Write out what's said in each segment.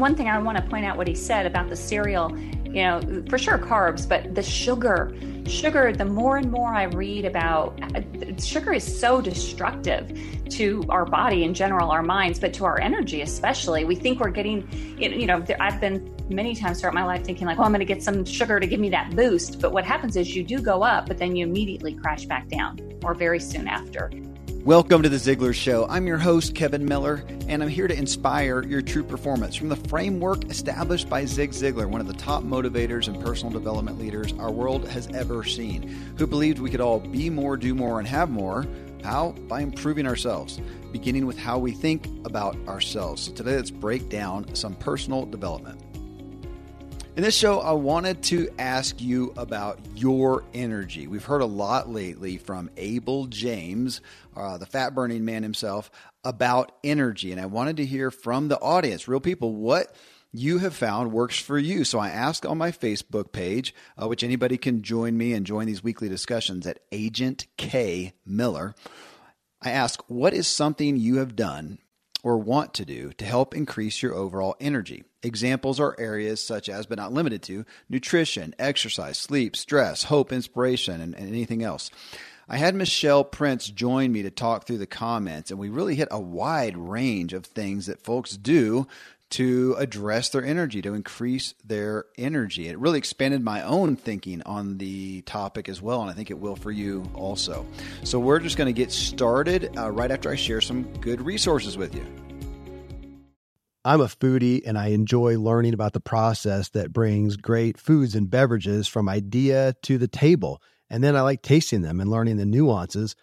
one thing I want to point out what he said about the cereal, you know, for sure carbs, but the sugar, sugar, the more and more I read about uh, sugar is so destructive to our body in general, our minds, but to our energy especially. We think we're getting, you know, I've been many times throughout my life thinking like, oh, I'm going to get some sugar to give me that boost. But what happens is you do go up, but then you immediately crash back down or very soon after. Welcome to the Ziglar Show. I'm your host, Kevin Miller, and I'm here to inspire your true performance from the framework established by Zig Ziglar, one of the top motivators and personal development leaders our world has ever seen, who believed we could all be more, do more, and have more. How? By improving ourselves, beginning with how we think about ourselves. So today, let's break down some personal development. In this show, I wanted to ask you about your energy. We've heard a lot lately from Abel James, uh, the fat burning man himself, about energy. And I wanted to hear from the audience, real people, what you have found works for you. So I asked on my Facebook page, uh, which anybody can join me and join these weekly discussions at Agent K Miller. I ask, what is something you have done or want to do to help increase your overall energy. Examples are areas such as, but not limited to, nutrition, exercise, sleep, stress, hope, inspiration, and, and anything else. I had Michelle Prince join me to talk through the comments, and we really hit a wide range of things that folks do to address their energy, to increase their energy. It really expanded my own thinking on the topic as well, and I think it will for you also. So, we're just going to get started uh, right after I share some good resources with you. I'm a foodie and I enjoy learning about the process that brings great foods and beverages from idea to the table. And then I like tasting them and learning the nuances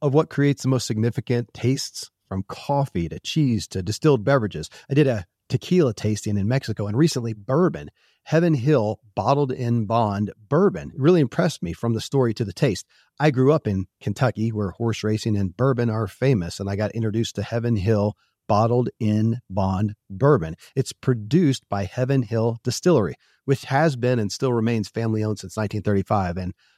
of what creates the most significant tastes from coffee to cheese to distilled beverages. I did a tequila tasting in Mexico and recently bourbon. Heaven Hill bottled in bond bourbon it really impressed me from the story to the taste. I grew up in Kentucky where horse racing and bourbon are famous, and I got introduced to Heaven Hill bottled in bond bourbon. It's produced by Heaven Hill Distillery, which has been and still remains family owned since 1935. And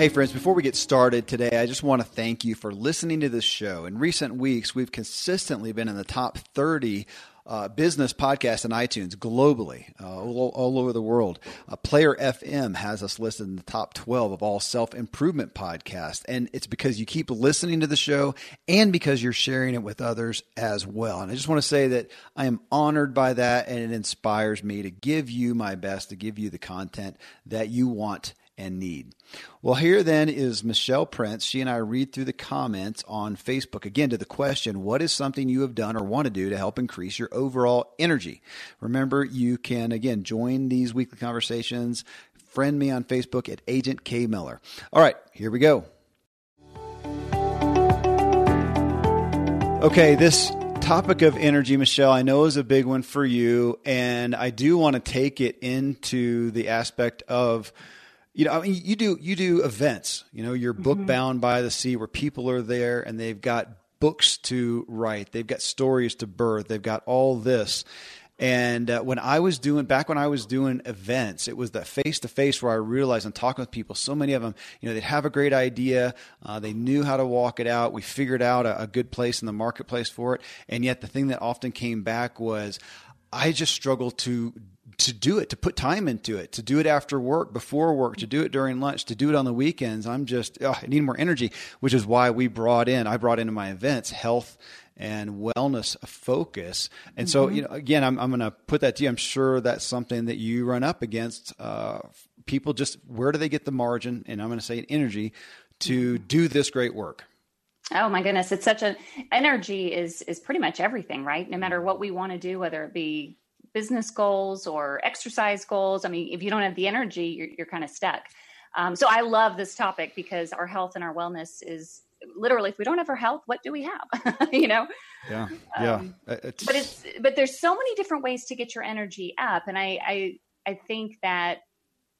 Hey, friends, before we get started today, I just want to thank you for listening to this show. In recent weeks, we've consistently been in the top 30 uh, business podcasts in iTunes globally, uh, all, all, over the world. Uh, Player FM has us listed in the top 12 of all self improvement podcasts. And it's because you keep listening to the show and because you're sharing it with others as well. And I just want to say that I am honored by that and it inspires me to give you my best, to give you the content that you want and need. Well, here then is Michelle Prince. She and I read through the comments on Facebook again to the question What is something you have done or want to do to help increase your overall energy? Remember, you can again join these weekly conversations. Friend me on Facebook at Agent K Miller. All right, here we go. Okay, this topic of energy, Michelle, I know is a big one for you, and I do want to take it into the aspect of you know, I mean, you do you do events. You know, you're book mm-hmm. bound by the sea, where people are there and they've got books to write, they've got stories to birth, they've got all this. And uh, when I was doing back when I was doing events, it was that face to face where I realized I'm talking with people. So many of them, you know, they'd have a great idea, uh, they knew how to walk it out. We figured out a, a good place in the marketplace for it, and yet the thing that often came back was, I just struggled to to do it, to put time into it, to do it after work, before work, to do it during lunch, to do it on the weekends. I'm just, oh, I need more energy, which is why we brought in, I brought into my events health and wellness focus. And mm-hmm. so, you know, again, I'm, I'm going to put that to you. I'm sure that's something that you run up against. Uh, people just, where do they get the margin? And I'm going to say energy to do this great work. Oh my goodness, it's such an energy is is pretty much everything, right? No matter what we want to do, whether it be business goals or exercise goals. I mean, if you don't have the energy, you're, you're kind of stuck. Um, so I love this topic because our health and our wellness is literally, if we don't have our health, what do we have? you know? Yeah. Yeah. Um, it's... But it's, but there's so many different ways to get your energy up. And I, I, I think that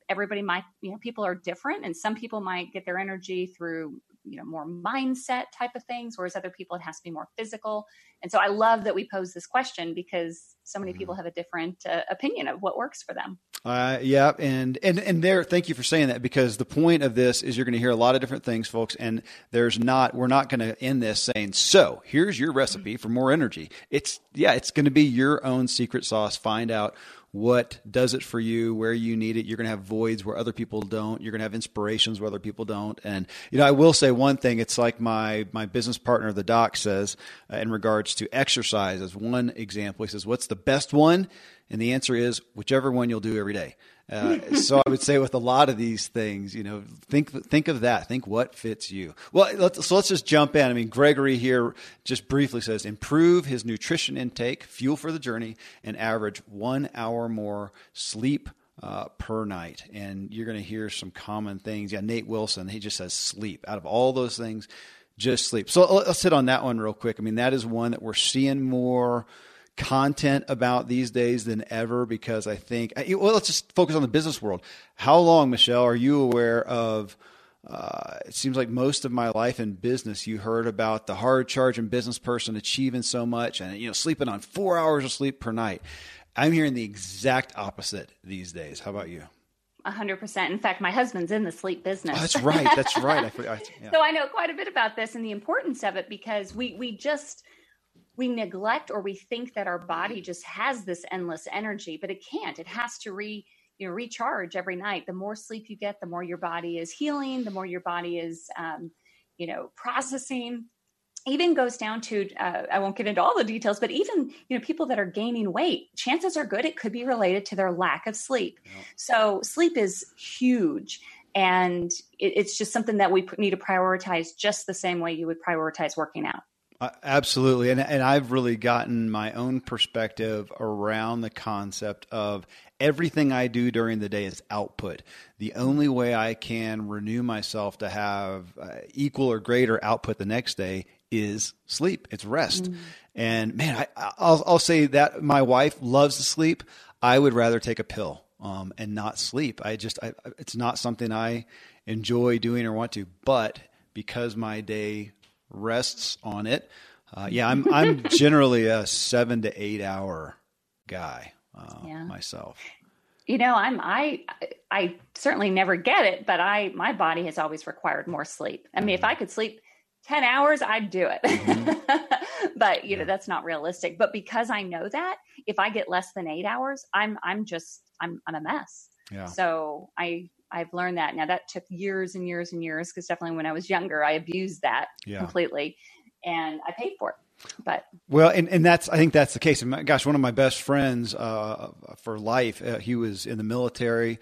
everybody might, you know, people are different and some people might get their energy through you know more mindset type of things whereas other people it has to be more physical. And so i love that we pose this question because so many people mm-hmm. have a different uh, opinion of what works for them. Uh, yeah and and and there thank you for saying that because the point of this is you're going to hear a lot of different things folks and there's not we're not going to end this saying so here's your recipe for more energy. It's yeah it's going to be your own secret sauce. Find out what does it for you, where you need it. You're going to have voids where other people don't. You're going to have inspirations where other people don't. And you know, I will say one thing. It's like my my business partner, the doc, says uh, in regards to exercise as one example. He says, "What's the best one?" And the answer is whichever one you'll do every day. Uh, so I would say with a lot of these things, you know, think think of that. Think what fits you. Well, let's, so let's just jump in. I mean, Gregory here just briefly says improve his nutrition intake, fuel for the journey, and average one hour more sleep uh, per night. And you're going to hear some common things. Yeah, Nate Wilson, he just says sleep. Out of all those things, just sleep. So let's hit on that one real quick. I mean, that is one that we're seeing more content about these days than ever because I think, well, let's just focus on the business world. How long, Michelle, are you aware of? Uh, it seems like most of my life in business, you heard about the hard charging business person achieving so much and you know sleeping on four hours of sleep per night. I'm hearing the exact opposite these days. How about you? A hundred percent. In fact, my husband's in the sleep business. Oh, that's right. That's right. I forgot. Yeah. So I know quite a bit about this and the importance of it because we we just we neglect or we think that our body just has this endless energy, but it can't. It has to re you know recharge every night. The more sleep you get, the more your body is healing, the more your body is um, you know processing. Even goes down to uh, I won't get into all the details, but even you know people that are gaining weight, chances are good it could be related to their lack of sleep. So sleep is huge and it, it's just something that we need to prioritize just the same way you would prioritize working out uh, absolutely. And, and I've really gotten my own perspective around the concept of everything I do during the day is output. The only way I can renew myself to have uh, equal or greater output the next day is sleep. It's rest. Mm. And man, I, will I'll say that my wife loves to sleep. I would rather take a pill um, and not sleep. I just, I, it's not something I enjoy doing or want to, but because my day rests on it. Uh, yeah, I'm I'm generally a seven to eight hour guy uh, yeah. myself. You know, I'm I I certainly never get it, but I my body has always required more sleep. I mean, mm-hmm. if I could sleep 10 hours i'd do it mm-hmm. but you know that's not realistic but because i know that if i get less than eight hours i'm i'm just i'm i'm a mess yeah. so i I've learned that. Now that took years and years and years because definitely when I was younger, I abused that yeah. completely, and I paid for it. But well, and, and that's I think that's the case. And my, gosh, one of my best friends uh, for life, uh, he was in the military,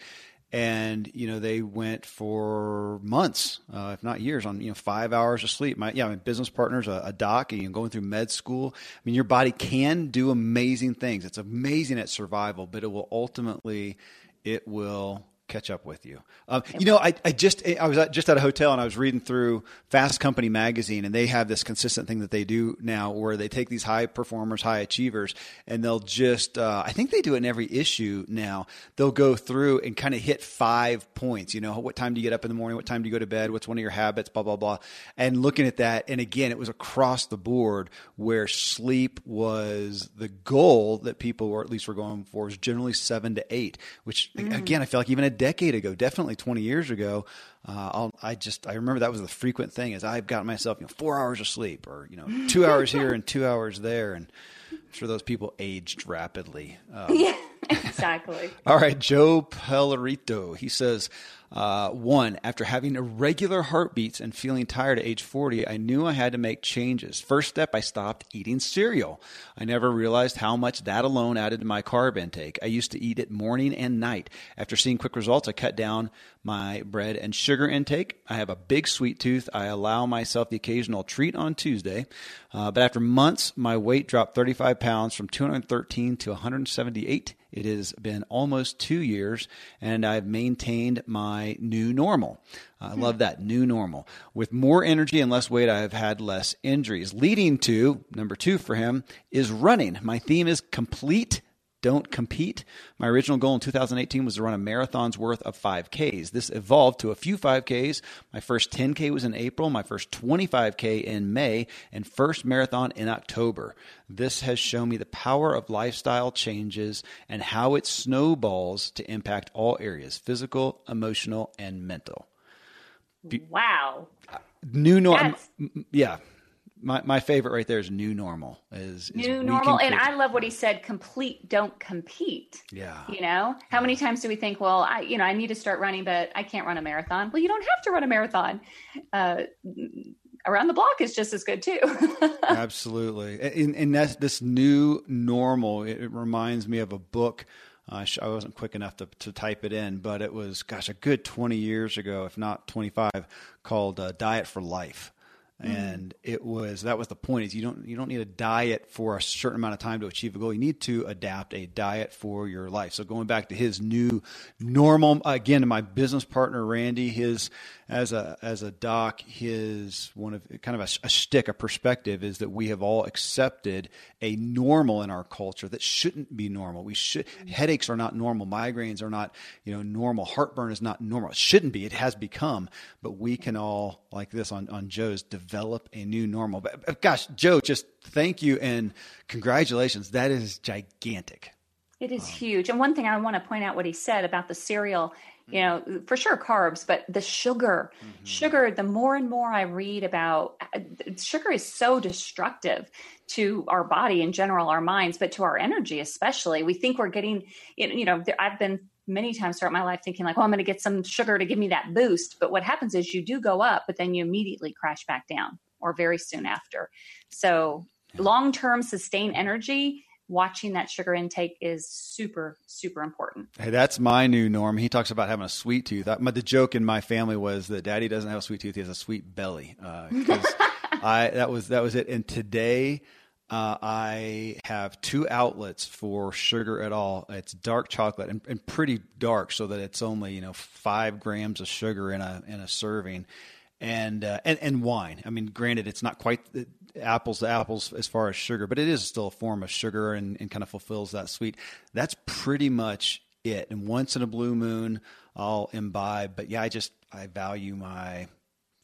and you know they went for months, uh, if not years, on you know five hours of sleep. My yeah, my business partner's a, a doc, and you know, going through med school. I mean, your body can do amazing things. It's amazing at survival, but it will ultimately it will catch up with you. Um, you know, I, I just I was at, just at a hotel and I was reading through Fast Company magazine, and they have this consistent thing that they do now, where they take these high performers, high achievers, and they'll just uh, I think they do it in every issue now. They'll go through and kind of hit five points. You know, what time do you get up in the morning? What time do you go to bed? What's one of your habits? Blah blah blah. And looking at that, and again, it was across the board where sleep was the goal that people were at least were going for was generally seven to eight, which mm. again I feel like even a decade ago, definitely 20 years ago, uh, i just I remember that was the frequent thing is I've got myself you know four hours of sleep or you know two hours here and two hours there, and I'm sure those people aged rapidly. Um, yeah, exactly. all right, Joe Pellerito. He says, uh, one, after having irregular heartbeats and feeling tired at age 40, I knew I had to make changes. First step, I stopped eating cereal. I never realized how much that alone added to my carb intake. I used to eat it morning and night. After seeing quick results, I cut down my bread and sugar intake. I have a big sweet tooth. I allow myself the occasional treat on Tuesday. Uh, but after months, my weight dropped 35 pounds from 213 to 178 It has been almost two years, and I've maintained my new normal. I hmm. love that new normal. With more energy and less weight, I have had less injuries, leading to number two for him is running. My theme is complete don't compete. My original goal in 2018 was to run a marathon's worth of 5Ks. This evolved to a few 5Ks. My first 10K was in April, my first 25K in May, and first marathon in October. This has shown me the power of lifestyle changes and how it snowballs to impact all areas physical, emotional, and mental. Wow. New normal. Yeah my, my favorite right there is new normal is, is new normal and i love what he said complete don't compete. Yeah. You know? How yeah. many times do we think well i you know i need to start running but i can't run a marathon? Well you don't have to run a marathon. Uh, around the block is just as good too. Absolutely. And, and that's this new normal it, it reminds me of a book. Uh, I wasn't quick enough to, to type it in, but it was, gosh, a good 20 years ago, if not 25, called uh, Diet for Life. Mm. And it was that was the point is you don't you don't need a diet for a certain amount of time to achieve a goal. You need to adapt a diet for your life. So going back to his new normal again, my business partner Randy, his as a as a doc, his one of kind of a, a shtick, a perspective is that we have all accepted a normal in our culture that shouldn't be normal. We should headaches are not normal, migraines are not you know normal, heartburn is not normal. It shouldn't be. It has become, but we can all like this on on Joe's develop a new normal. But gosh, Joe, just thank you and congratulations. That is gigantic. It is um, huge. And one thing I want to point out what he said about the cereal you know for sure carbs but the sugar mm-hmm. sugar the more and more i read about sugar is so destructive to our body in general our minds but to our energy especially we think we're getting you know i've been many times throughout my life thinking like well i'm going to get some sugar to give me that boost. But what happens is you do go up but then you immediately crash back down or very soon after. So long term sustained energy watching that sugar intake is super super important. Hey that's my new norm. He talks about having a sweet tooth. I, the joke in my family was that daddy doesn't have a sweet tooth he has a sweet belly uh, i that was that was it. And today uh, I have two outlets for sugar at all. It's dark chocolate and, and, pretty dark, so that it's only you know five grams of sugar in a in a serving, and uh, and and wine. I mean, granted, it's not quite apples to apples as far as sugar, but it is still a form of sugar and, and kind of fulfills that sweet. That's pretty much it. And once in a blue moon, I'll imbibe. But yeah, I just I value my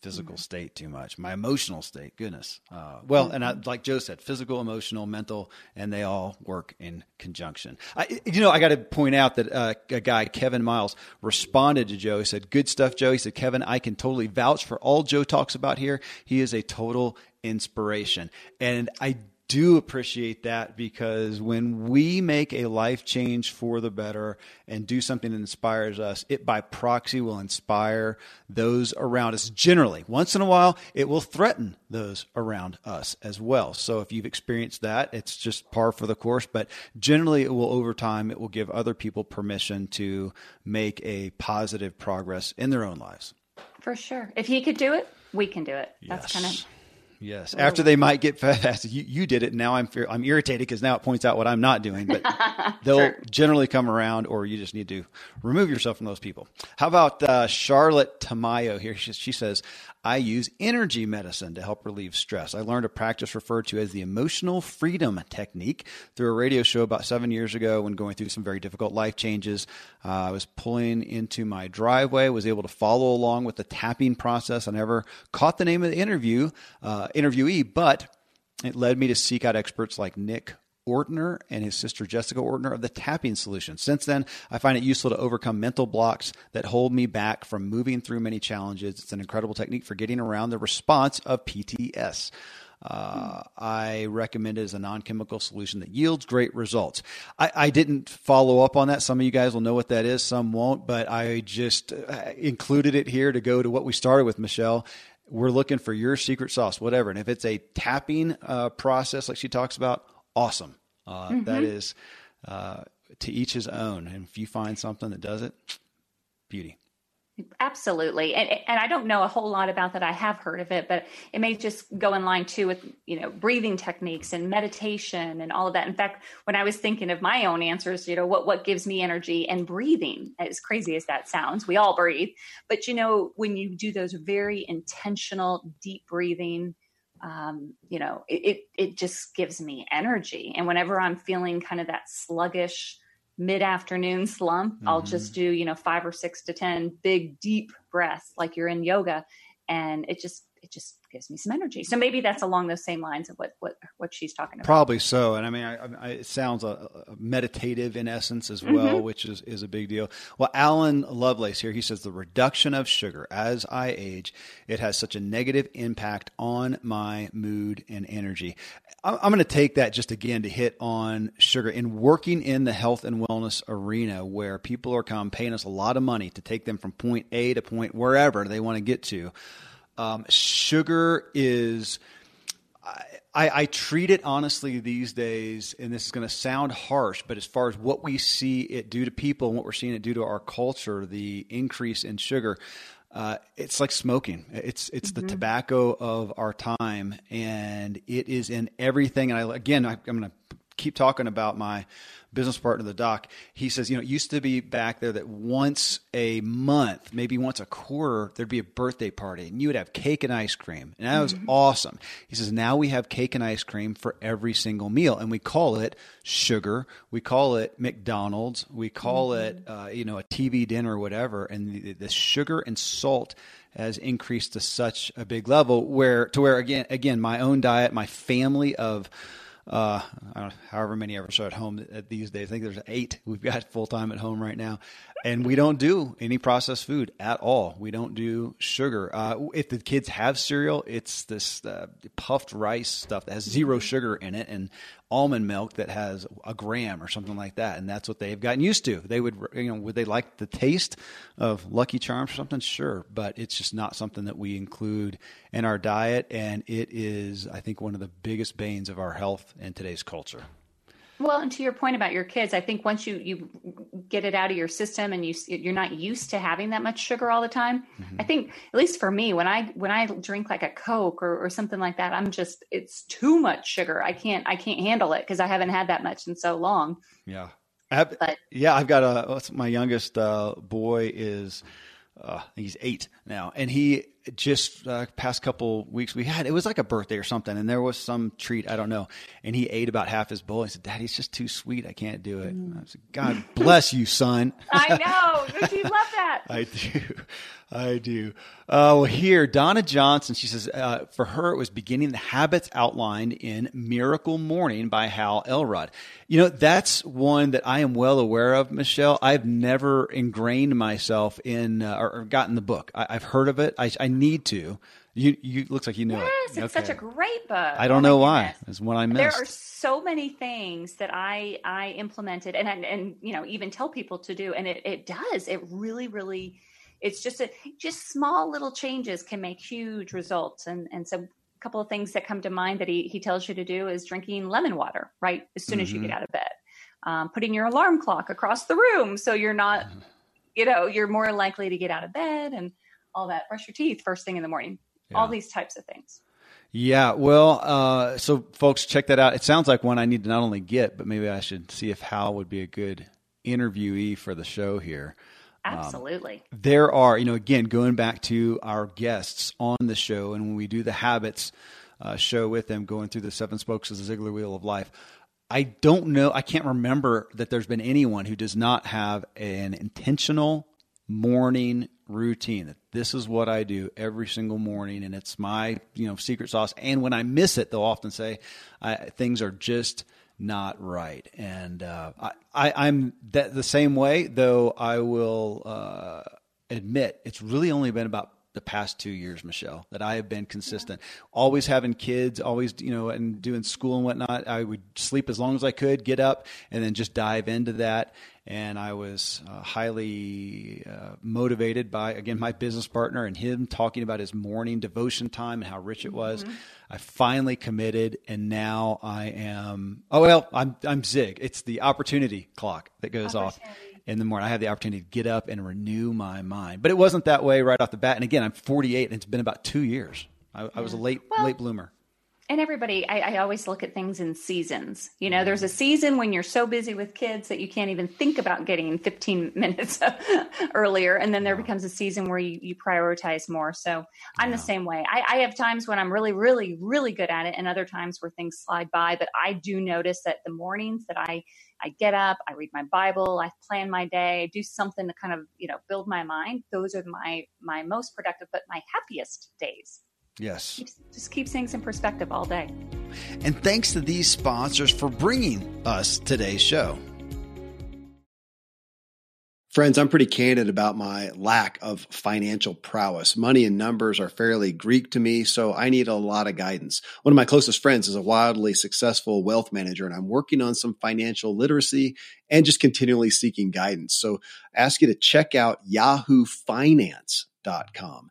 physical mm-hmm. state too much, my emotional state. Goodness. Uh, well, and I, like Joe said, physical, emotional, mental, and they all work in conjunction. I, you know, I got to point out that uh, a guy, Kevin Miles, responded to Joe. He said, "Good stuff, Joe." He said, "Kevin, I can totally vouch for all Joe talks about here. He is a total inspiration. And I do appreciate that because when we make a life change for the better and do something that inspires us, it by proxy will inspire those around us. Generally, once in a while, it will threaten those around us as well. So if you've experienced that, it's just par for the course. But generally, it will over time, it will give other people permission to make a positive progress in their own lives. For sure. If he could do it, we can do it. That's yes. kind of Yes. After they might get fast, you, you did it. Now I'm I'm irritated because now it points out what I'm not doing. But they'll sure. generally come around, or you just need to remove yourself from those people. How about uh, Charlotte Tamayo here? She, she says, I use energy medicine to help relieve stress. I learned a practice referred to as the emotional freedom technique through a radio show about seven years ago when going through some very difficult life changes. Uh, I was pulling into my driveway, was able to follow along with the tapping process. I never caught the name of the interview uh, interviewee, but it led me to seek out experts like Nick Ortner and his sister Jessica Ortner of the Tapping Solution. Since then, I find it useful to overcome mental blocks that hold me back from moving through many challenges. It's an incredible technique for getting around the response of PTS. Uh, I recommend it as a non chemical solution that yields great results. I, I, didn't follow up on that. Some of you guys will know what that is, some won't, but I just uh, included it here to go to what we started with, Michelle. We're looking for your secret sauce, whatever. And if it's a tapping uh, process like she talks about, awesome. Uh, mm-hmm. that is uh, to each his own. And if you find something that does it, beauty. Absolutely. And, and I don't know a whole lot about that. I have heard of it, but it may just go in line too with, you know, breathing techniques and meditation and all of that. In fact, when I was thinking of my own answers, you know, what, what gives me energy and breathing, as crazy as that sounds, we all breathe. But, you know, when you do those very intentional, deep breathing, um, you know, it, it, it just gives me energy. And whenever I'm feeling kind of that sluggish, mid-afternoon slump mm-hmm. i'll just do you know five or six to ten big deep breaths like you're in yoga and it just it just gives me some energy. So maybe that's along those same lines of what what what she's talking about. Probably so. And I mean, I, I, it sounds a, a, meditative in essence as well, mm-hmm. which is is a big deal. Well, Alan Lovelace here, he says the reduction of sugar as I age, it has such a negative impact on my mood and energy. I'm, I'm going to take that just again to hit on sugar in working in the health and wellness arena where people are come paying us a lot of money to take them from point A to point wherever they want to get to. Um, sugar is. I, I, treat it honestly these days, and this is going to sound harsh, but as far as what we see it do to people and what we're seeing it do to our culture, the increase in sugar, uh, it's like smoking. It's it's mm-hmm. the tobacco of our time, and it is in everything. And I again, I, I'm going to keep talking about my business partner, of the doc, he says, you know, it used to be back there that once a month, maybe once a quarter, there'd be a birthday party and you would have cake and ice cream. And that was mm-hmm. awesome. He says, now we have cake and ice cream for every single meal. And we call it sugar. We call it McDonald's. We call mm-hmm. it, uh, you know, a TV dinner or whatever. And the, the sugar and salt has increased to such a big level where, to where again, again, my own diet, my family of, uh, however many of us are at home these days. I think there's eight we've got full time at home right now, and we don't do any processed food at all. We don't do sugar. Uh, if the kids have cereal, it's this uh, puffed rice stuff that has zero sugar in it, and almond milk that has a gram or something like that, and that's what they've gotten used to. They would, you know, would they like the taste of Lucky Charms or something? Sure, but it's just not something that we include in our diet, and it is, I think, one of the biggest banes of our health in today's culture. Well, and to your point about your kids, I think once you you get it out of your system and you you're not used to having that much sugar all the time. Mm-hmm. I think at least for me, when I when I drink like a Coke or, or something like that, I'm just it's too much sugar. I can't I can't handle it because I haven't had that much in so long. Yeah, have, but, yeah, I've got a my youngest uh, boy is uh, he's eight now, and he just uh, past couple weeks we had it was like a birthday or something, and there was some treat I don't know, and he ate about half his bowl. He said, "Daddy, it's just too sweet. I can't do it." Mm. I said, "God bless you, son." I know. Don't you love that? I do. I do. Uh, well, here, Donna Johnson, she says, uh, for her, it was beginning the habits outlined in Miracle Morning by Hal Elrod. You know, that's one that I am well aware of, Michelle. I've never ingrained myself in uh, or, or, gotten the book. I, have heard of it. I, I need to. You, you looks like you knew yes, it. Yes, it's okay. such a great book. I don't oh know why. It's one I missed. There are so many things that I I implemented and and, and you know even tell people to do, and it it does. It really really it's just a just small little changes can make huge results and and so a couple of things that come to mind that he, he tells you to do is drinking lemon water right as soon mm-hmm. as you get mm-hmm. out of bed um, putting your alarm clock across the room so you're not mm-hmm. you know you're more likely to get out of bed and all that brush your teeth first thing in the morning yeah. all these types of things yeah, well, uh, so folks, check that out. It sounds like one I need to not only get, but maybe I should see if Hal would be a good interviewee for the show here. Um, Absolutely. Um, there are, you know, again, going back to our guests on the show, and when we do the habits uh, show with them, going through the seven spokes of the Ziglar Wheel of Life, I don't know, I can't remember that there's been anyone who does not have an intentional morning routine that this is what I do every single morning and it's my you know secret sauce and when I miss it they'll often say things are just not right. And uh, I, am the same way, though I will uh, admit it's really only been about the past two years, Michelle, that I have been consistent. Always having kids, always, you know, and doing school and whatnot. I would sleep as long as I could, get up, and then just dive into that. And I was uh, highly uh, motivated by, again, my business partner and him talking about his morning devotion time and how rich it was. Mm-hmm. I finally committed, and now I am. Oh well, I'm I'm Zig. It's the opportunity clock that goes off in the morning. I have the opportunity to get up and renew my mind. But it wasn't that way right off the bat. And again, I'm 48 and it's been about two years. I, I was a late, well, late bloomer and everybody I, I, always look at things in seasons. You know there's a mm-hmm. season when you're so busy with kids that you can't even think about getting 15 minutes earlier. And then there becomes a season where you, you prioritize more. So i'm yeah. the same way. I, I, have times when i'm really really really good at it and other times where things slide by. But i do notice that the mornings that i i get up i read my bible i plan my day do something to kind of you know build my mind those are my my most productive but my happiest days Yes. Just keep things in perspective all day. And thanks to these sponsors for bringing us today's show. Friends, I'm pretty candid about my lack of financial prowess. Money and numbers are fairly Greek to me, so I need a lot of guidance. One of my closest friends is a wildly successful wealth manager, and I'm working on some financial literacy and just continually seeking guidance. So I ask you to check out yahoofinance.com.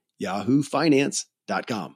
yahoofinance.com.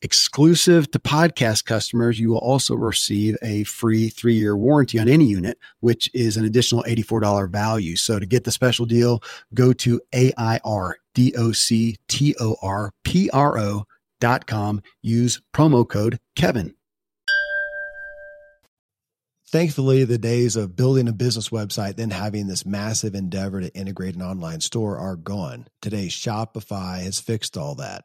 Exclusive to podcast customers, you will also receive a free three year warranty on any unit, which is an additional $84 value. So to get the special deal, go to A-I-R-D-O-C-T-O-R-P-R-O dot com. Use promo code Kevin. Thankfully, the days of building a business website, then having this massive endeavor to integrate an online store are gone. Today, Shopify has fixed all that.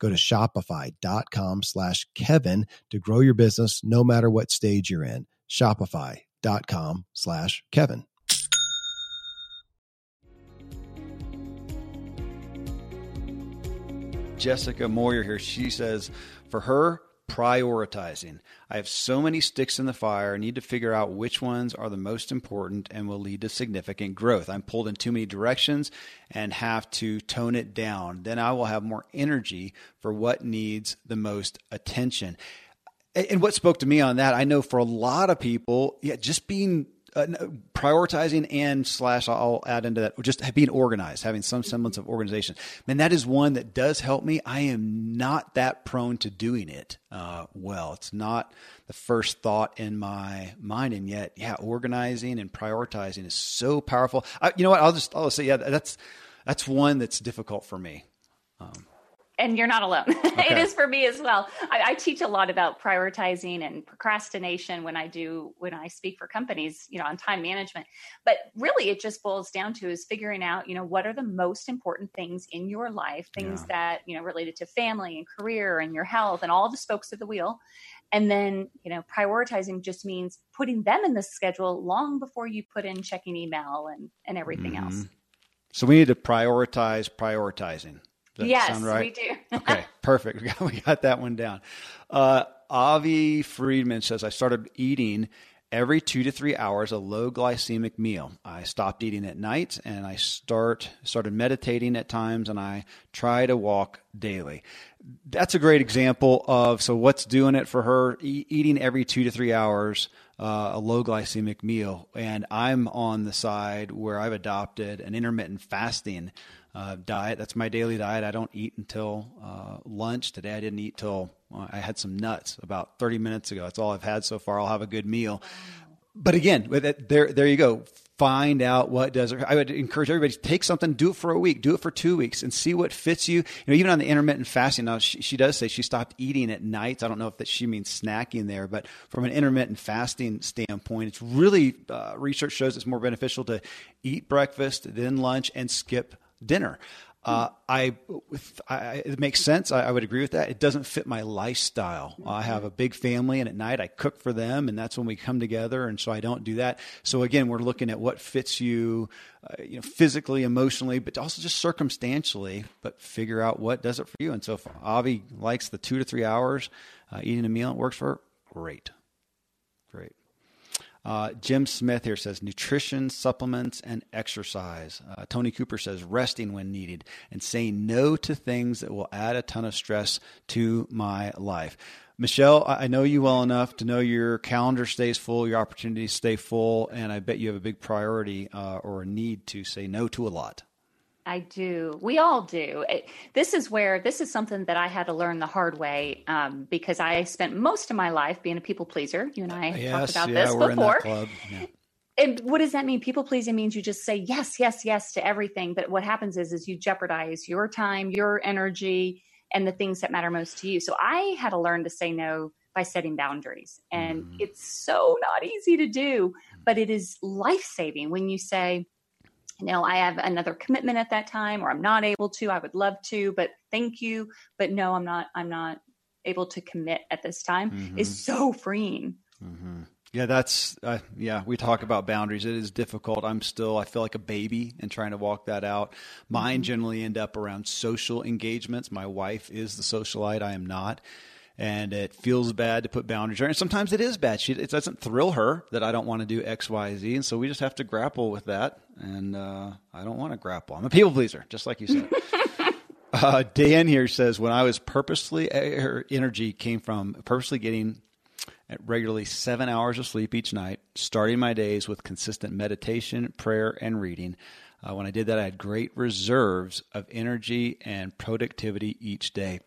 Go to shopify.com slash Kevin to grow your business no matter what stage you're in. Shopify.com slash Kevin. Jessica Moyer here. She says, for her, prioritizing. I have so many sticks in the fire. I need to figure out which ones are the most important and will lead to significant growth. I'm pulled in too many directions and have to tone it down. Then I will have more energy for what needs the most attention. And what spoke to me on that, I know for a lot of people, yeah, just being uh, prioritizing and slash I'll add into that just being organized, having some semblance of organization. And that is one that does help me. I am not that prone to doing it uh, well. It's not the first thought in my mind, and yet, yeah, organizing and prioritizing is so powerful. I, you know what? I'll just I'll say, yeah, that's that's one that's difficult for me. Um, and you're not alone. Okay. it is for me as well. I, I, teach a lot about prioritizing and procrastination when I do when I speak for companies, you know, on time management. But really, it just boils down to is figuring out, you know, what are the most important things in your life, things yeah. that you know related to family and career and your health and all the spokes of the wheel. And then, you know, prioritizing just means putting them in the schedule long before you put in checking email and and everything mm-hmm. else. So we need to prioritize prioritizing yes, right? we do. okay, perfect. We got, that one down. Uh, Avi Friedman says, I started eating every two to three hours a low glycemic meal. I stopped eating at night and I start started meditating at times and I try to walk daily. That's a great example of so what's doing it for her e- eating every two to three hours uh, a low glycemic meal and I'm on the side where I've adopted an intermittent fasting uh, diet. That's my daily diet. I don't eat until uh, lunch. Today I didn't eat till uh, I had some nuts about 30 minutes ago. That's all I've had so far. I'll have a good meal. But again, it, there, there you go. Find out what does. I would encourage everybody to take something, do it for a week, do it for two weeks, and see what fits you. You know, even on the intermittent fasting. Now, she, she does say she stopped eating at nights. I don't know if that she means snacking there, but from an intermittent fasting standpoint, it's really uh, research shows it's more beneficial to eat breakfast, then lunch, and skip dinner. Uh, I, I, it makes sense. I, I, would agree with that. It doesn't fit my lifestyle. I have a big family, and at night I cook for them, and that's when we come together. And so I don't do that. So again, we're looking at what fits you, uh, you know, physically, emotionally, but also just circumstantially. But figure out what does it for you. And so if Avi likes the two to three hours uh, eating a meal, it works for her. Great, great. Uh, Jim Smith here says nutrition, supplements, and exercise. Uh, Tony Cooper says resting when needed and saying no to things that will add a ton of stress to my life. Michelle, I know you well enough to know your calendar stays full, your opportunities stay full, and I bet you have a big priority uh, or a need to say no to a lot. I do. We all do. It, this is where this is something that I had to learn the hard way um, because I spent most of my life being a people pleaser. You and I yes, talked about yeah, this before. Yeah. And what does that mean? People pleasing means you just say yes, yes, yes to everything. But what happens is, is you jeopardize your time, your energy, and the things that matter most to you. So I had to learn to say no by setting boundaries, and mm. it's so not easy to do, but it is life saving when you say you know, I have another commitment at that time or I'm not able to. I would love to, but thank you. But no, I'm not, I'm not able to commit at this time mm-hmm. is so freeing. Mm-hmm. Yeah, that's, uh, yeah, we talk about boundaries. It is difficult. I'm still, I feel like a baby in trying to walk that out. Mine mm-hmm. generally end up around social engagements. My wife is the socialite. I am not and it feels bad to put boundaries there. And sometimes it is bad. She, it doesn't thrill her that I don't want to do X, Y, Z. And so we just have to grapple with that. And uh, I don't want to grapple. I'm a people pleaser, just like you said. uh, Dan here says, when I was purposely, her energy came from purposely getting regularly seven hours of sleep each night, starting my days with consistent meditation, prayer, and reading. Uh, when I did that, I had great reserves of energy and productivity each day.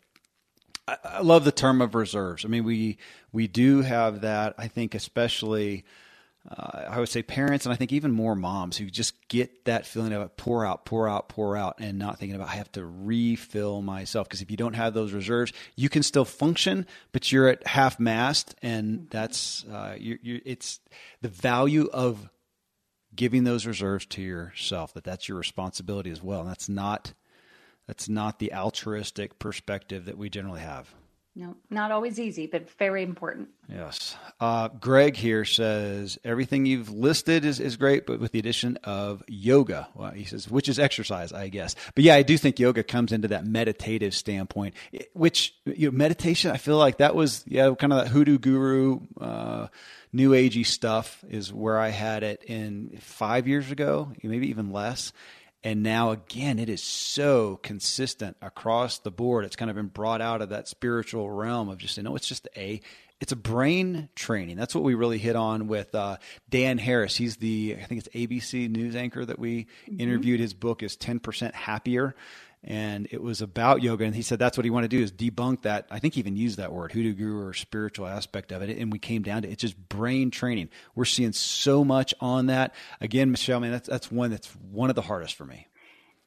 I, love the term of reserves. I mean, we we do have that. I think, especially, uh, I would say parents, and I think even more moms who just get that feeling of it pour out, pour out, pour out, and not thinking about I have to refill myself. Because if you don't have those reserves, you can still function, but you're at half mast, and that's uh, you, you, it's the value of giving those reserves to yourself. That that's your responsibility as well. And that's not that's not the altruistic perspective that we generally have. No, not always easy, but very important. Yes. Uh, Greg here says everything you've listed is, is great, but with the addition of yoga. Well, he says, which is exercise, I guess. But yeah, I do think yoga comes into that meditative standpoint, which, you know, meditation, I feel like that was, yeah, kind of that hoodoo guru, uh, new agey stuff is where I had it in five years ago, maybe even less. And now, again, it is so consistent across the board. It's kind of been brought out of that spiritual realm of just, you know, it's just a, it's a brain training. That's what we really hit on with uh, Dan Harris. He's the I think it's ABC news anchor that we mm-hmm. interviewed. His book is Ten Percent Happier, and it was about yoga. And he said that's what he wanted to do is debunk that. I think he even used that word, hoodoo guru or spiritual aspect of it. And we came down to it's just brain training. We're seeing so much on that. Again, Michelle, man, that's that's one that's one of the hardest for me.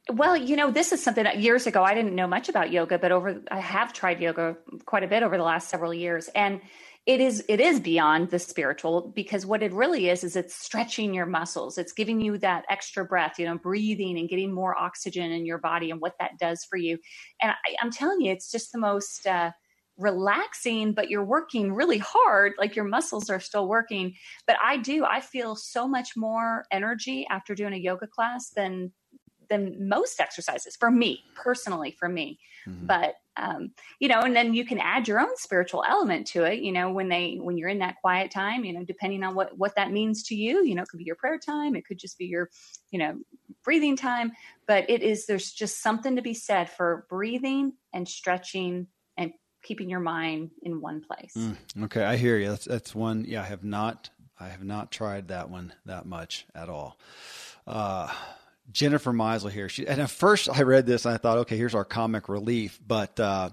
Well, you know, this is something that years ago I didn't know much about yoga, but over I have tried yoga quite a bit over the last several years. And it is it is beyond the spiritual because what it really is is it's stretching your muscles. It's giving you that extra breath you know breathing and getting more oxygen in your body and what that does for you. And I, am telling you it's just the most uh, relaxing but you're working really hard like your muscles are still working. But i do i feel so much more energy after doing a yoga class than than most exercises for me personally for me. Mm-hmm. but um, you know and then you can add your own spiritual element to it you know when they when you're in that quiet time you know depending on what what that means to you you know it could be your prayer time it could just be your you know breathing time but it is there's just something to be said for breathing and stretching and keeping your mind in one place. Mm, okay i hear you. That's that's one yeah i have not i have not tried that one that much at all. Uh Jennifer Meisel here. She, and at first I read this and I thought, okay, here's our comic relief. But, uh,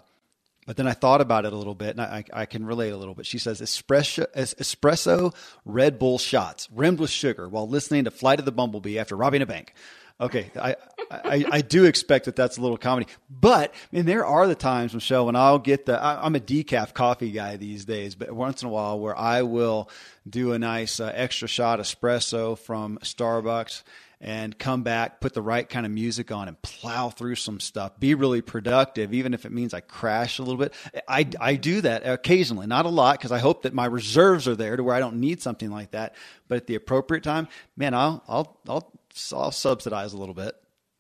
but then I thought about it a little bit and I, I can relate a little bit. She says espresso, espresso Red Bull shots rimmed with sugar while listening to Flight of the Bumblebee after robbing a bank. Okay, I, I, I do expect that that's a little comedy, but I mean there are the times, Michelle, when I'll get the I, am a decaf coffee guy these days, but once in a while where I will do a nice uh, extra shot espresso from Starbucks and come back, put the right kind of music on, and plow through some stuff. Be really productive, even if it means I crash a little bit. I, I do that occasionally, not a lot, because I hope that my reserves are there to where I don't need something like that. But at the appropriate time, man, I'll I'll I'll, I'll subsidize a little bit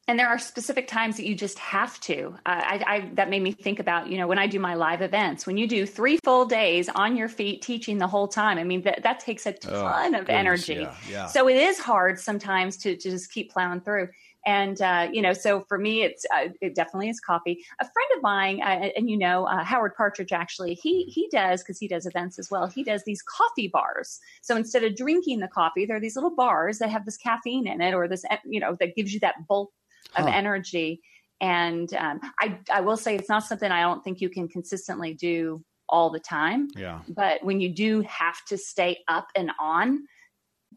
and there are specific times that you just have to. Uh, I, I, that made me think about, you know, when I do my live events, when you do three full days on your feet teaching the whole time. I mean, that, that takes a oh, ton oh, of goodness, energy. Yeah, yeah. So it is hard sometimes to, to just keep plowing through. And uh, you know, so for me, it's uh, it definitely is coffee. A friend of mine, uh, and you know, uh, Howard Partridge, actually, he he does because he does events as well. He does these coffee bars. So instead of drinking the coffee, there are these little bars that have this caffeine in it, or this you know that gives you that bulk of huh. energy. And um, I, I will say it's not something I don't think you can consistently do all the time. Yeah. But when you do have to stay up and on,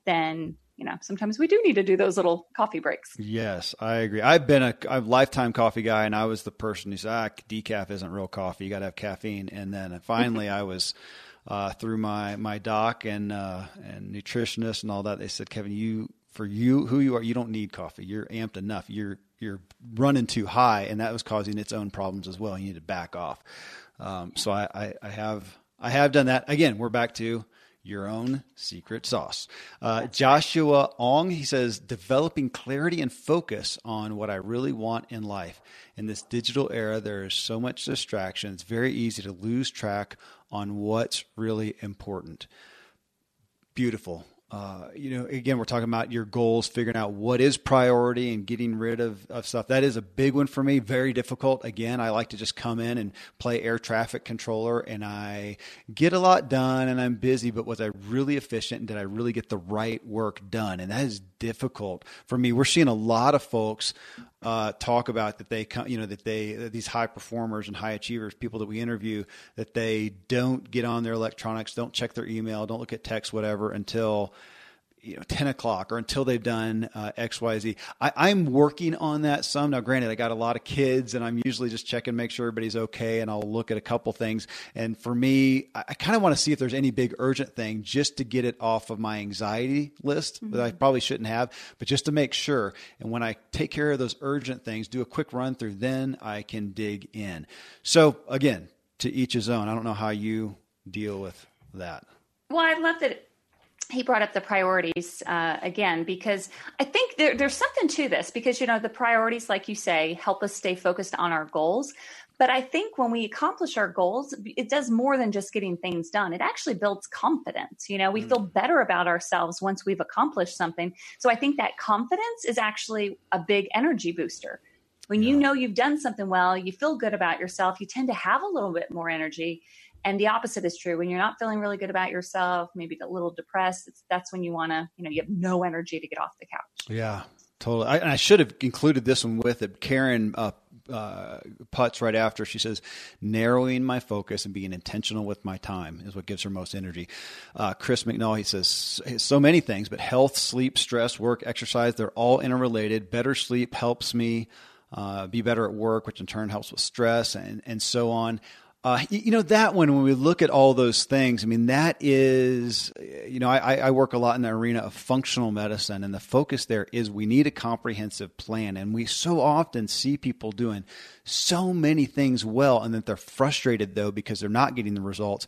then you know sometimes we do need to do those little coffee breaks yes i agree i've been a, a lifetime coffee guy and i was the person who said ah, decaf isn't real coffee you got to have caffeine and then finally i was uh, through my my doc and uh, and nutritionist and all that they said kevin you for you who you are you don't need coffee. You're amped enough. You're you're running too high and that was causing its own problems as well. You need to back off. Um, so I, I, I, have i have done that. Again we're back to your own secret sauce. Uh, joshua ong he says developing clarity and focus on what i really want in life. In this digital era there is so much distraction. It's very easy to lose track on what's really important. Beautiful uh, you know, again, we're talking about your goals, figuring out what is priority and getting rid of, of stuff. That is a big one for me. Very difficult. Again, I like to just come in and play air traffic controller and I get a lot done and I'm busy, but was I really efficient and did I really get the right work done? And that is difficult for me. We're seeing a lot of folks uh, talk about that they come, you know, that they these high performers and high achievers, people that we interview, that they don't get on their electronics, don't check their email, don't look at text, whatever, until you know 10 o'clock or until they've done uh, xyz I, am working on that some. Now granted i got a lot of kids and i'm usually just checking make sure everybody's okay and i'll look at a couple things. And for me i, I kind of want to see if there's any big urgent thing just to get it off of my anxiety list mm-hmm. that i probably shouldn't have but just to make sure. And when i take care of those urgent things do a quick run through then i can dig in. So again to each his own. I don't know how you deal with that. Well i love that he brought up the priorities uh, again because I think there, there's something to this because you know the priorities, like you say, help us stay focused on our goals. But I think when we accomplish our goals, it does more than just getting things done. It actually builds confidence. You know, we mm. feel better about ourselves once we've accomplished something. So I think that confidence is actually a big energy booster. When yeah. you know you've done something well, you feel good about yourself, you tend to have a little bit more energy And the opposite is true. When you're not feeling really good about yourself, maybe a little depressed, that's when you want to, you know, you have no energy to get off the couch. Yeah, totally. I, I should have included this one with it. Karen uh, uh, Putz right after. She says, narrowing my focus and being intentional with my time is what gives her most energy. Uh, Chris McNall, he says, so many things, but health, sleep, stress, work, exercise, they're all interrelated. Better sleep helps me uh, be better at work, which in turn helps with stress and, and so on. Uh, you know that one when we look at all those things, I mean that is, you know, I, I, work a lot in the arena of functional medicine, and the focus there is we need a comprehensive plan, and we so often see people doing so many things well, and that they're frustrated though because they're not getting the results,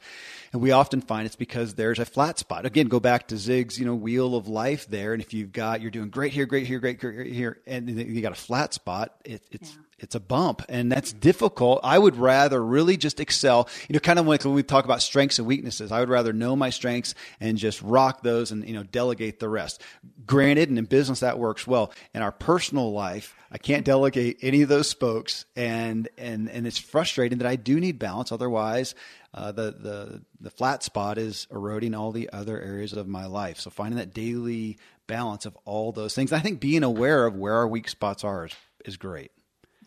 and we often find it's because there's a flat spot. Again, go back to Zig's, you know, wheel of life there, and if you've got you're doing great here, great here, great, great here, and you got a flat spot, it, it's yeah it's a bump and that's difficult. I would rather really just excel, you know, kind of like when we talk about strengths and weaknesses, I would rather know my strengths and just rock those and, you know, delegate the rest. Granted, and in business that works well. In our personal life, I can't delegate any of those spokes and, and, and it's frustrating that I do need balance. Otherwise, uh, the, the, the flat spot is eroding all the other areas of my life. So finding that daily balance of all those things. I think being aware of where our weak spots are is, is great.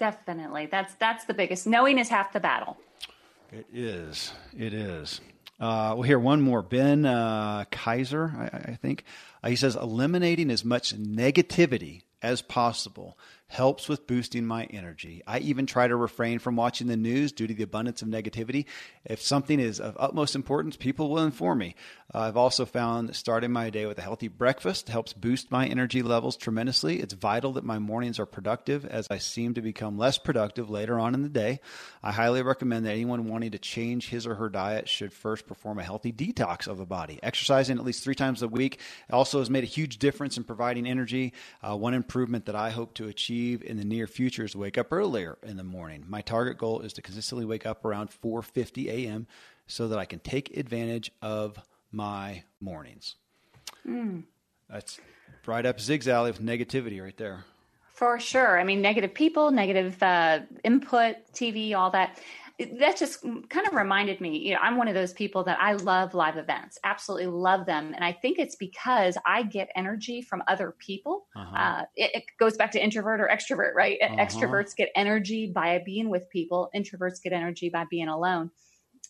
Definitely. That's that's the biggest. Knowing is half the battle. It is. It is. Uh, we'll hear one more. Ben uh, Kaiser, I, I think. Uh, he says, eliminating as much negativity as possible helps with boosting my energy. I even try to refrain from watching the news due to the abundance of negativity. If something is of utmost importance, people will inform me. Uh, I've also found starting my day with a healthy breakfast helps boost my energy levels tremendously. It's vital that my mornings are productive as I seem to become less productive later on in the day. I highly recommend that anyone wanting to change his or her diet should first perform a healthy detox of the body. Exercising at least three times a week also has made a huge difference in providing energy. Uh, one improvement that I hope to achieve in the near future is to wake up earlier in the morning. My target goal is to consistently wake up around 4:50 a.m. so that I can take advantage of my mornings. Mm. That's right up Zig's alley with negativity right there. For sure. I mean, negative people, negative uh, input, TV, all that. That just kind of reminded me, you know, I'm one of those people that I love live events, absolutely love them. And I think it's because I get energy from other people. Uh-huh. Uh, it, it, goes back to introvert or extrovert, right? Uh-huh. Extroverts get energy by being with people, introverts get energy by being alone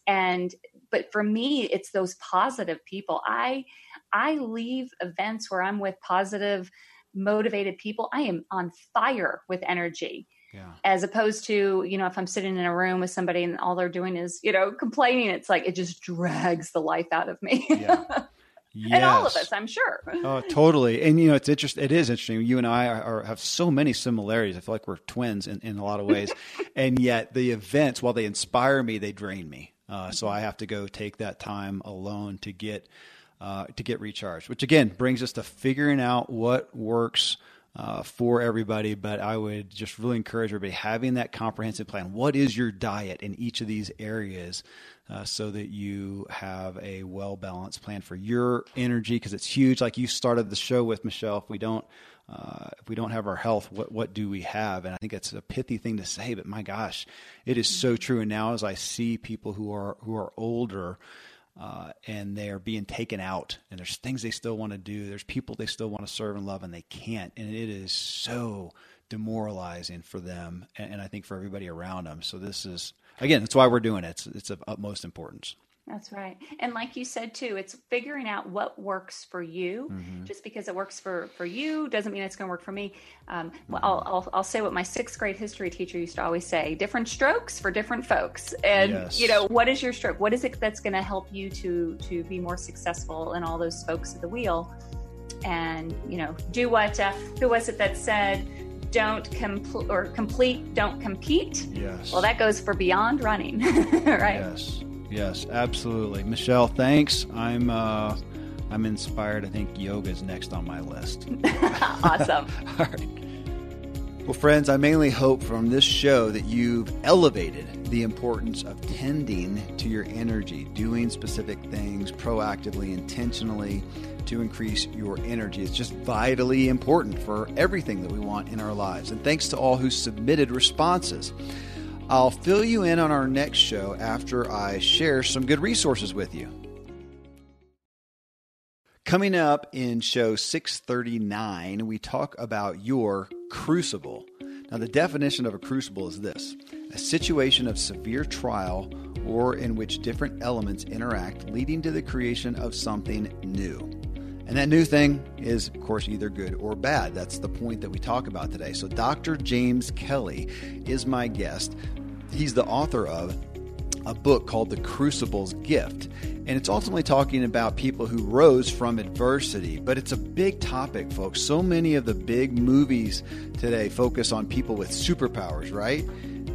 and but for me it's those positive people i i leave events where i'm with positive motivated people i am on fire with energy yeah. as opposed to you know if i'm sitting in a room with somebody and all they're doing is you know complaining it's like it just drags the life out of me yeah. Yes. and all of us, I'm sure. oh, totally. And you know, it's interesting. It is interesting. You and I are, are, have so many similarities. I feel like we're twins in, in a lot of ways, and yet the events, while they inspire me, they drain me. Uh, so I have to go take that time alone to get uh, to get recharged. Which again brings us to figuring out what works uh, for everybody. But I would just really encourage everybody having that comprehensive plan. What is your diet in each of these areas? Uh, so that you have a well balanced plan for your energy because it's huge. Like you started the show with Michelle, if we don't uh, if we don't have our health, what what do we have? And I think it's a pithy thing to say, but my gosh, it is so true. And now, as I see people who are who are older. Uh, and they're being taken out, and there's things they still want to do. There's people they still want to serve and love, and they can't. And it is so demoralizing for them, and, and I think for everybody around them. So this is again, that's why we're doing it. It's, it's of utmost importance. That's right. And like you said too, it's figuring out what works for you. Mm-hmm. Just because it works for, for you doesn't mean it's going to work for me. Um, well, mm-hmm. I'll, I'll, I'll, say what my sixth grade history teacher used to always say, different strokes for different folks. And, yes. you know, what is your stroke? What is it that's going to help you to, to be more successful in all those spokes of the wheel? And, you know, do what, uh, who was it that said, don't complete or complete, don't compete? Yes. Well, that goes for beyond running, right? Yes. Yes, absolutely. Michelle, thanks. I'm uh, I'm inspired. I think yoga is next on my list. awesome. All right. Well, friends, I mainly hope from this show that you've elevated the importance of tending to your energy, doing specific things proactively, intentionally to increase your energy. It's just vitally important for everything that we want in our lives. And thanks to all who submitted responses. I'll fill you in on our next show after I share some good resources with you. Coming up in show 639, we talk about your crucible. Now, the definition of a crucible is this a situation of severe trial or in which different elements interact, leading to the creation of something new. And that new thing is, of course, either good or bad. That's the point that we talk about today. So, Dr. James Kelly is my guest. He's the author of a book called The Crucible's Gift. And it's ultimately talking about people who rose from adversity. But it's a big topic, folks. So many of the big movies today focus on people with superpowers, right?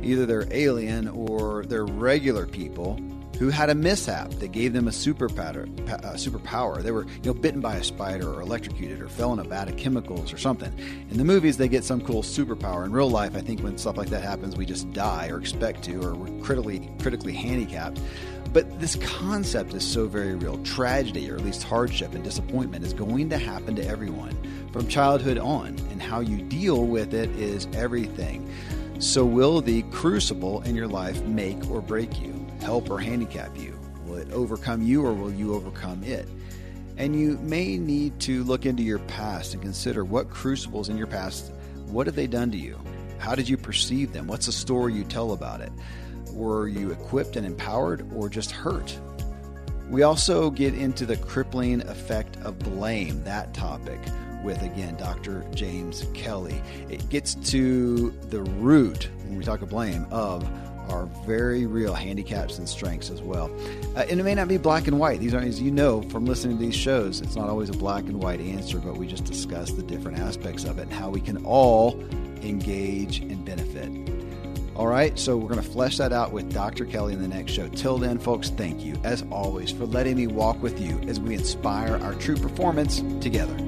Either they're alien or they're regular people who had a mishap that gave them a superpower. A uh, superpower. They were, you know, bitten by a spider or electrocuted or fell in a vat of chemicals or something. In the movies, they get some cool superpower. In real life, I think when stuff like that happens, we just die or expect to, or we're critically critically handicapped. But this concept is so very real. Tragedy, or at least hardship and disappointment, is going to happen to everyone from childhood on, and how you deal with it is everything. So, will the crucible in your life make or break you? Help or handicap you? Will it overcome you or will you overcome it? And you may need to look into your past and consider what crucibles in your past, what have they done to you? How did you perceive them? What's the story you tell about it? Were you equipped and empowered or just hurt? We also get into the crippling effect of blame, that topic, with again Dr. James Kelly. It gets to the root, when we talk of blame, of are very real handicaps and strengths as well. Uh, and it may not be black and white. These are, as you know from listening to these shows, it's not always a black and white answer, but we just discuss the different aspects of it and how we can all engage and benefit. All right, so we're going to flesh that out with Dr. Kelly in the next show. Till then, folks, thank you, as always, for letting me walk with you as we inspire our true performance together.